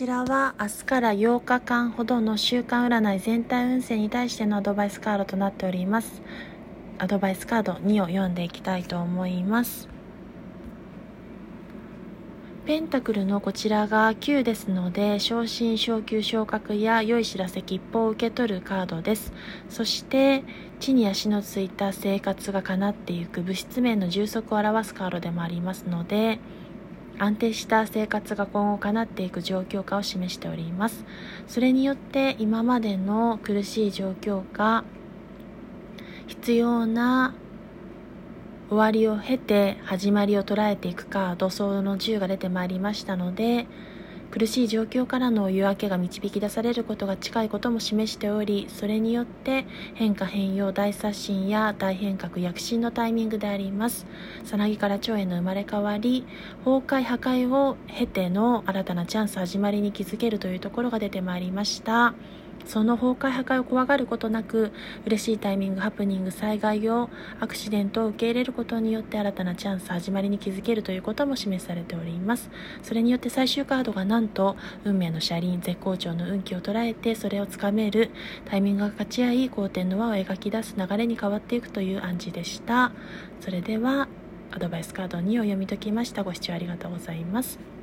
ちらは明日から8日間ほどの週間占い全体運勢に対してのアドバイスカードとなっております。アドバイスカード2を読んでいきたいと思います。ペンタクルのこちらが9ですので昇進昇級昇格や良い知らせ吉報を受け取るカードです。そして地に足のついた生活が叶っていく物質面の充足を表すカードでもありますので安定した生活が今後叶っていく状況かを示しております。それによって今までの苦しい状況が必要な終わりを経て始まりを捉えていくか土葬の10が出てまいりましたので苦しい状況からの夜明けが導き出されることが近いことも示しておりそれによって変化変容大刷新や大変革躍進のタイミングであります。さなぎから蝶への生まれ変わり崩壊破壊を経ての新たなチャンス始まりに気づけるというところが出てまいりました。その崩壊破壊を怖がることなく嬉しいタイミングハプニング災害をアクシデントを受け入れることによって新たなチャンス始まりに気づけるということも示されております。それによって最終カードがなんと運命の車輪絶好調の運気を捉えてそれをつかめるタイミングが勝ち合い好転の輪を描き出す流れに変わっていくという暗示でした。それではアドバイスカード2を読み解きました。ご視聴ありがとうございます。